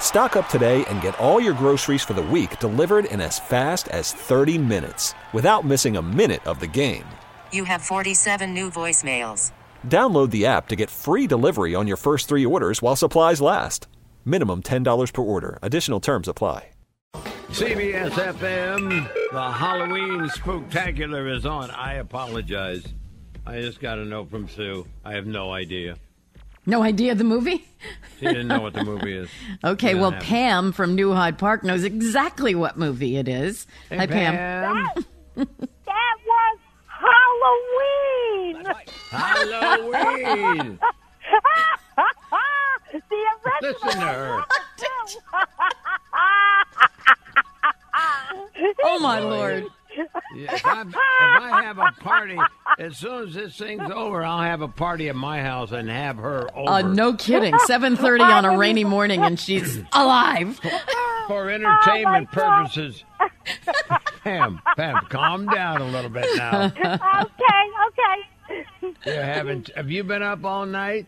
Stock up today and get all your groceries for the week delivered in as fast as 30 minutes without missing a minute of the game. You have 47 new voicemails. Download the app to get free delivery on your first three orders while supplies last. Minimum $10 per order. Additional terms apply. CBS FM, the Halloween Spooktacular is on. I apologize. I just got a note from Sue. I have no idea. No idea of the movie? She didn't know what the movie is. Okay, well, have it. Pam from New Hyde Park knows exactly what movie it is. Hey, Hi, Pam. Pam. That was Halloween. Halloween. the original. Listen to her. Oh, my Lord. Yeah, if, I, if I have a party, as soon as this thing's over, I'll have a party at my house and have her over Uh, no kidding. 7.30 on a rainy morning and she's alive. for entertainment Oh, purposes. Pam, Pam, calm down a little bit now. okay, okay. You haven't? Have you been up all night?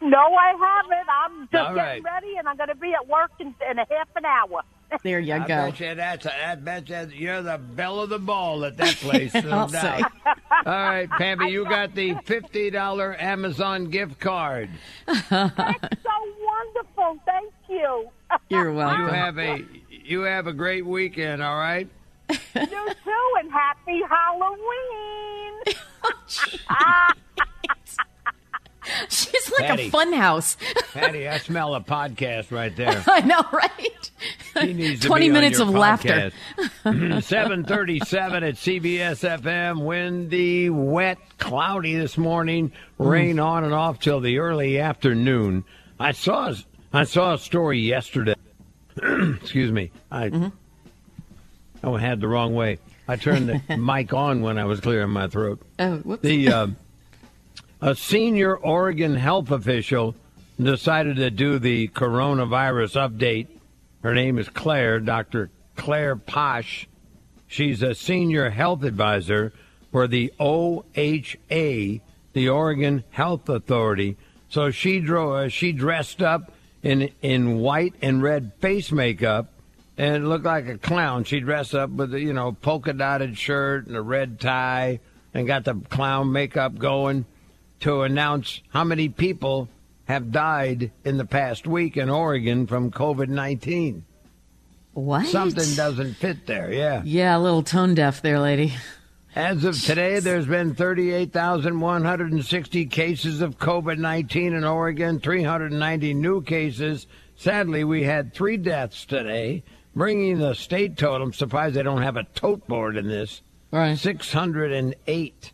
No, I haven't. I'm just All getting right. ready, and I'm going to be at work in, in a half an hour. There you I go. bet you that's a, I bet you you're the belle of the ball at that place. I'll oh, doubt. say. All right, Pammy, you got the fifty dollar Amazon gift card. That's so wonderful. Thank you. You're welcome. You have a you have a great weekend. All right. you too, and happy Halloween. Oh, She's like Patty. a fun house. Patty, I smell a podcast right there. I know, right? He needs to 20 minutes of laughter. Seven thirty-seven at CBS FM. Windy, wet, cloudy this morning. Rain on and off till the early afternoon. I saw I saw a story yesterday. Excuse me. I I had the wrong way. I turned the mic on when I was clearing my throat. Oh, whoops. The uh, a senior Oregon health official decided to do the coronavirus update. Her name is Claire, Dr. Claire Posh. She's a senior health advisor for the OHA, the Oregon Health Authority. So she drove, uh, she dressed up in in white and red face makeup and looked like a clown. She dressed up with a you know polka dotted shirt and a red tie and got the clown makeup going to announce how many people have died in the past week in Oregon from COVID nineteen. what? Something doesn't fit there. Yeah. Yeah, a little tone deaf there, lady. As of today, there's been 38,160 cases of COVID 19 in Oregon, 390 new cases. Sadly, we had three deaths today, bringing the state total. I'm surprised they don't have a tote board in this. Right. 608.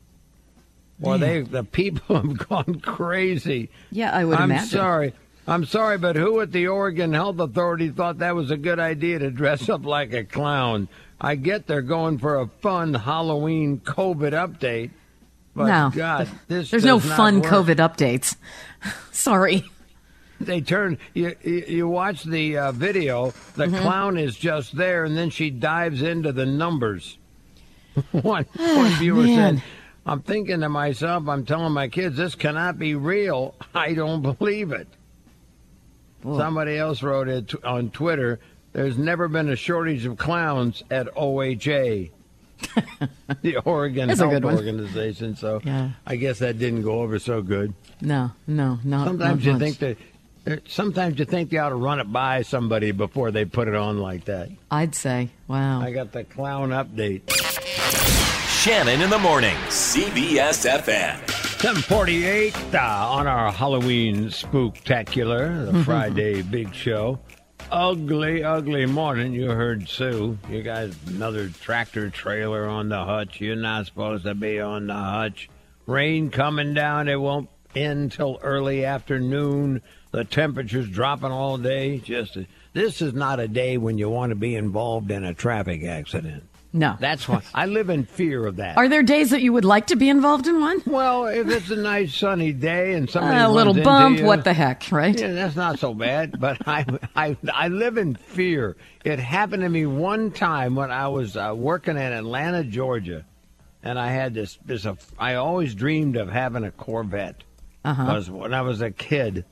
Well, they the people have gone crazy. Yeah, I would imagine. I'm imagine. sorry. I'm sorry, but who at the Oregon Health Authority thought that was a good idea to dress up like a clown? I get they're going for a fun Halloween COVID update, but No. God, this There's no fun work. COVID updates. Sorry. They turn you. You, you watch the uh, video. The Mm-hmm. clown is just there, and then she dives into the numbers. one one viewer man. said, "I'm thinking to myself, I'm telling my kids, this cannot be real. I don't believe it." Whoa. Somebody else wrote it on Twitter. There's never been a shortage of clowns at OHA, the Oregon That's Health. Organization. So Yeah. I guess that didn't go over so good. No, no, no. Sometimes not you much. think that. uh, Sometimes you think you ought to run it by somebody before they put it on like that. I'd say, wow. I got the clown update. Shannon in the morning. CBS FM. 748 uh, on our Halloween spooktacular, the Friday big show. Ugly, ugly morning. You heard Sue. You guys, another tractor trailer on the hutch. You're not supposed to be on the hutch. Rain coming down. It won't end till early afternoon. The temperature's dropping all day. Just this is not a day when you want to be involved in a traffic accident. No. That's why I live in fear of that. Are there days that you would like to be involved in one? Well, if it's a nice sunny day and somebody a little bump, you, what the heck, right? Yeah, that's not so bad. But I, I, I live in fear. It happened to me one time when I was uh, working in Atlanta, Georgia, and I had this. This a. I always dreamed of having a Corvette. Uh-huh. Because when I was a kid,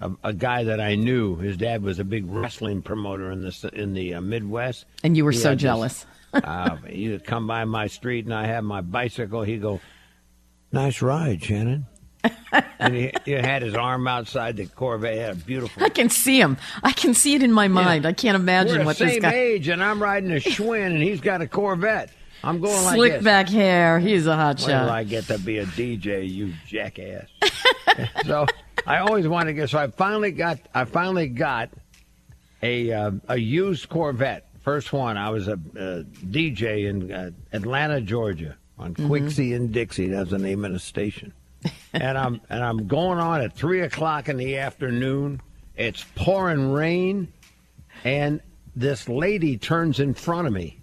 a, a guy that I knew, his dad was a big wrestling promoter in the in the uh, Midwest. And you were He so had this- jealous. Uh, he'd come by my street and I have my bicycle. He'd go, "Nice ride, Shannon." and he, he had his arm outside the Corvette. He had a beautiful. I can see him. I can see it in my mind. I can't imagine We're the what same this guy. age, and I'm riding a Schwinn, and he's got a Corvette. I'm going like Slick back hair. He's a hot Wait till I get to be a DJ, you jackass. so I always wanted to get. So I finally got. I finally got a uh, a used Corvette. First one. I was a, uh DJ in uh, Atlanta, Georgia, on Mm-hmm. Quixie in Dixie. That's the name of the station. and I'm and I'm going on at three o'clock in the afternoon. It's pouring rain, and this lady turns in front of me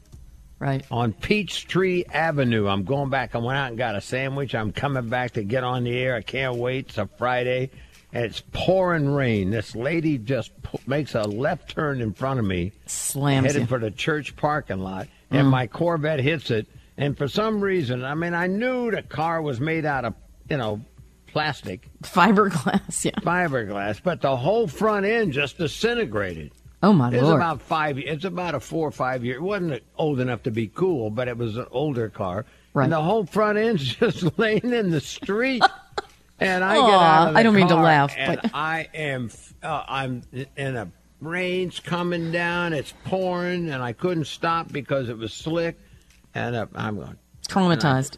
Right. on Peachtree Avenue. I'm going back. I went out and got a sandwich. I'm coming back to get on the air. I can't wait. It's a Friday, and it's pouring rain. This lady just pu- makes a left turn in front of me, Slams headed you. for the church parking lot, and mm. my Corvette hits it. And for some reason, I mean, I knew the car was made out of, you know, plastic, Fiberglass. Yeah. fiberglass, but the whole front end just disintegrated. Oh my It's lord. about five. It's about a four or five year. It wasn't old enough to be cool, but it was an older car. Right. And the whole front end's just laying in the street. And I get out of the I don't mean to laugh, and but- I am. Uh, I'm in a rain's coming down. It's pouring, and I couldn't stop because it was slick. And uh, I'm going. Traumatized.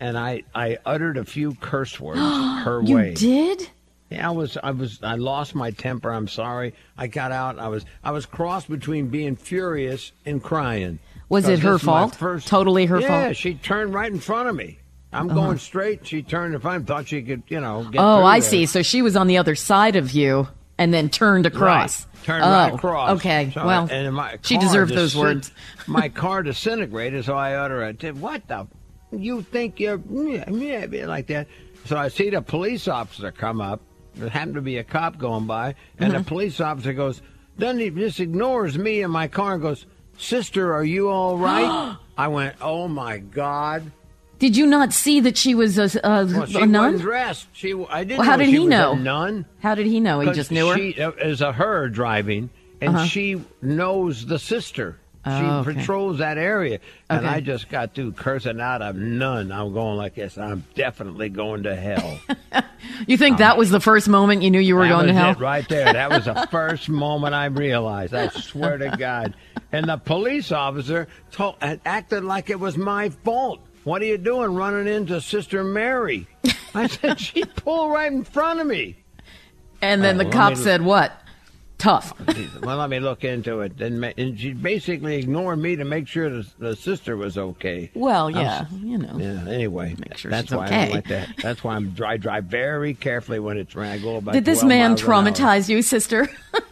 And I, I uttered a few curse words her You way. You did? Yeah, I was, I was, I lost my temper. I'm sorry. I got out. I was, I was crossed between being furious and crying. Was it her this is my fault? First, Totally her yeah, fault? Uh-huh. she turned right in front of me. I'm going straight. She turned in front. Thought she could, you know. Get Oh, I there. see. So she was on the other side of you and then turned across. Right. Turned oh, right across. Okay. So- well, and my she deserved those words. my car disintegrated, so I utter a tip. What the? You think you're yeah, yeah, like that? So I see the police officer come up. There happened to be a cop going by, and Mm-hmm. the police officer goes, doesn't he just ignores me in my car and goes, "Sister, are you all right?" I went, "Oh my God." Did you not see that she was a, a, Well, she a nun? wasn't dressed. She, I didn't. Well, how know did she he was know? A nun. How did he know? He just knew her. She it was a her driving, and Uh-huh. she knows the sister. She Oh, okay. patrols that area, and Okay. I just got through cursing out of none. I'm going like this. I'm definitely going to hell. you think that was the first moment you knew you were going to hell? right there. That was the first moment I realized. I swear to God. And the police officer told, acted like it was my fault. What are you doing running into Sister Mary? I said, she pulled right in front of me. And then Oh, the cop said, "What? Tough." well, let me look into it. And, and she basically ignored me to make sure the, the sister was okay. Well, yeah, s- you know. Yeah. Anyway, Make sure that's she's why I okay. don't like that. That's why I'm I drive very carefully when it's I go about. Did this man miles an hour. traumatize you, sister?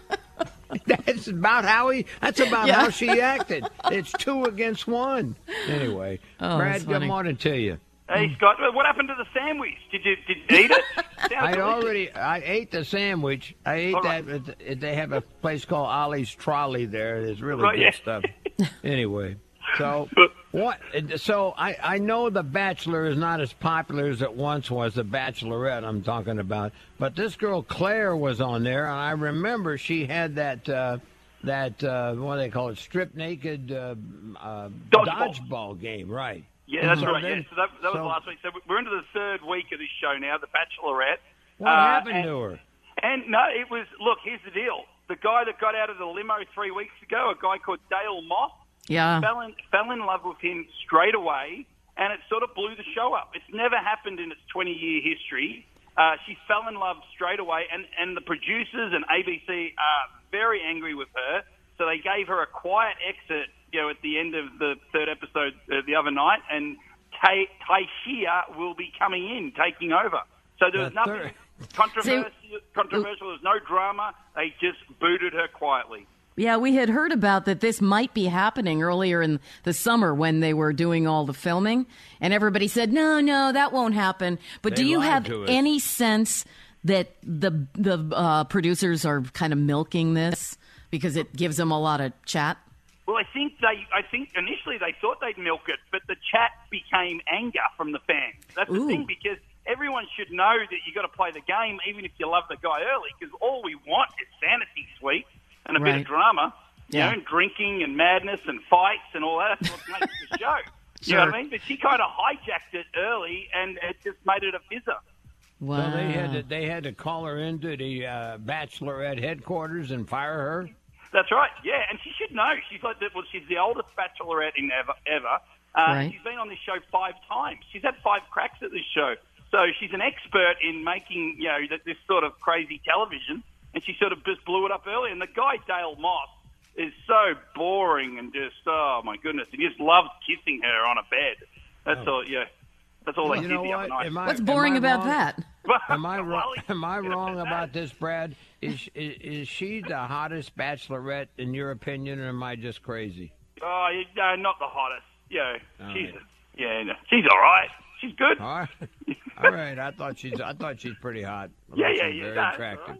That's about how he. That's about Yeah. how she acted. It's two against one. Anyway, Oh, Brad, that's good funny. morning to you. Hey Scott, what happened to the sandwich? Did you did you eat it? I already I ate the sandwich. I ate All that. right. They have a place called Ollie's Trolley there. It's really Right, good yeah. stuff. Anyway, so what? So I I know the Bachelor is not as popular as it once was. The Bachelorette I'm talking about, but this girl Claire was on there, and I remember she had that. Uh, that uh, what do they call it? Strip naked uh, uh, Dodgeball. dodgeball game, right? Yeah, that's So right. then- yeah, so that, that was so- last week. So we're into the third week of this show now, The Bachelorette. What Uh, happened and, to her? And no, it was. Look, here's the deal. The guy that got out of the limo three weeks ago, a guy called Dale Moss, yeah. fell in, fell in love with him straight away. and it sort of blew the show up. It's never happened in its 20 year history. Uh, she fell in love straight away, and, and the producers and ABC are very angry with her. So they gave her a quiet exit, you know, at the end of the third episode uh, the other night, and Tai Tayshia will be coming in, taking over. So there was The nothing third- controversial. controversial. There was no drama. They just booted her quietly. Yeah, we had heard about that this might be happening earlier in the summer when they were doing all the filming, and everybody said, "No, no, that won't happen." But They do you have any sense that the the uh, producers are kind of milking this because it gives them a lot of chat? Well, I think they. I think initially they thought they'd milk it, but the chat became anger from the fans. That's the thing because everyone should know that you've got to play the game, even if you love the guy early. Because all we want is fantasy suite and a bit of drama, you know, and drinking and madness and fights and all that. That's what makes the show. You know what I mean? But she kind of hijacked it early, and it just made it a fizzer. Wow. So they had to they had to call her into the uh, bachelorette headquarters and fire her. That's right. Yeah, and she should know. She's like the, well, she's the oldest bachelorette in ever ever. Uh, Right. She's been on this show five times. She's had five cracks at this show, so she's an expert in making you know th- this sort of crazy television. And she sort of just blew it up early. And the guy Dale Moss is so boring and just oh my goodness, he just loves kissing her on a bed. That's oh. all. Yeah, that's all they You did know the what? other night. Am I- What's boring about wrong? that? Am I wrong? Am I wrong about this, Brad? Is, is is she the hottest bachelorette in your opinion, or am I just crazy? Oh, you- no, not the hottest. Yeah, All she's right. yeah, no, she's all right. She's good. All right, all right. I thought she's I thought she's pretty hot. I Yeah, yeah, she's yeah. Very that's attractive.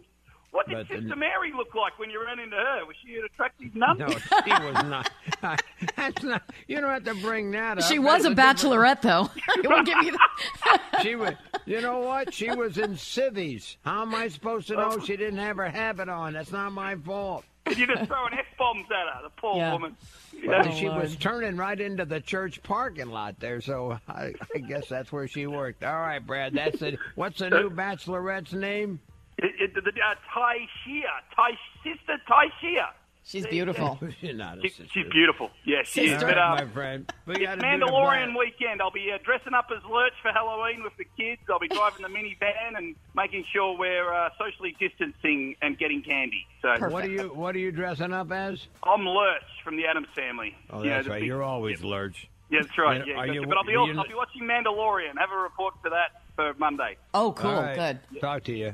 All right. What did But the- Sister Mary look like when you ran into her? Was she an attractive nun? No, she was not. That's not. You don't have to bring that up. She was a That's different- bachelorette, though. I won't give you that. She was. You know what? She was in civvies. How am I supposed to know she didn't have her habit on? That's not my fault. Did you just throwing F bombs at her, the poor Yeah. woman? Well, Yeah. she was oh, turning right into the church parking lot there, so I, I guess that's where she worked. All right, Brad. That's it. What's the new bachelorette's name? It, it, the, uh, Tai Shia, Tai sister Tai Shia. She's beautiful. She's not a She, sister. she's beautiful. Yeah, she is. But, All uh, my friend. We It's gotta Mandalorian weekend. I'll be uh, dressing up as Lurch for Halloween with the kids. I'll be driving the minivan and making sure we're uh, socially distancing and getting candy. So What are you What are you dressing up as? I'm Lurch from the Addams family. Oh, You know, that's the right. big- You're always Lurch. Yeah, that's right. You Yeah, gotcha. you- but I'll be also, I'll be watching Mandalorian. Have a report for that for Monday. Oh, cool. All right. Good. Talk to you.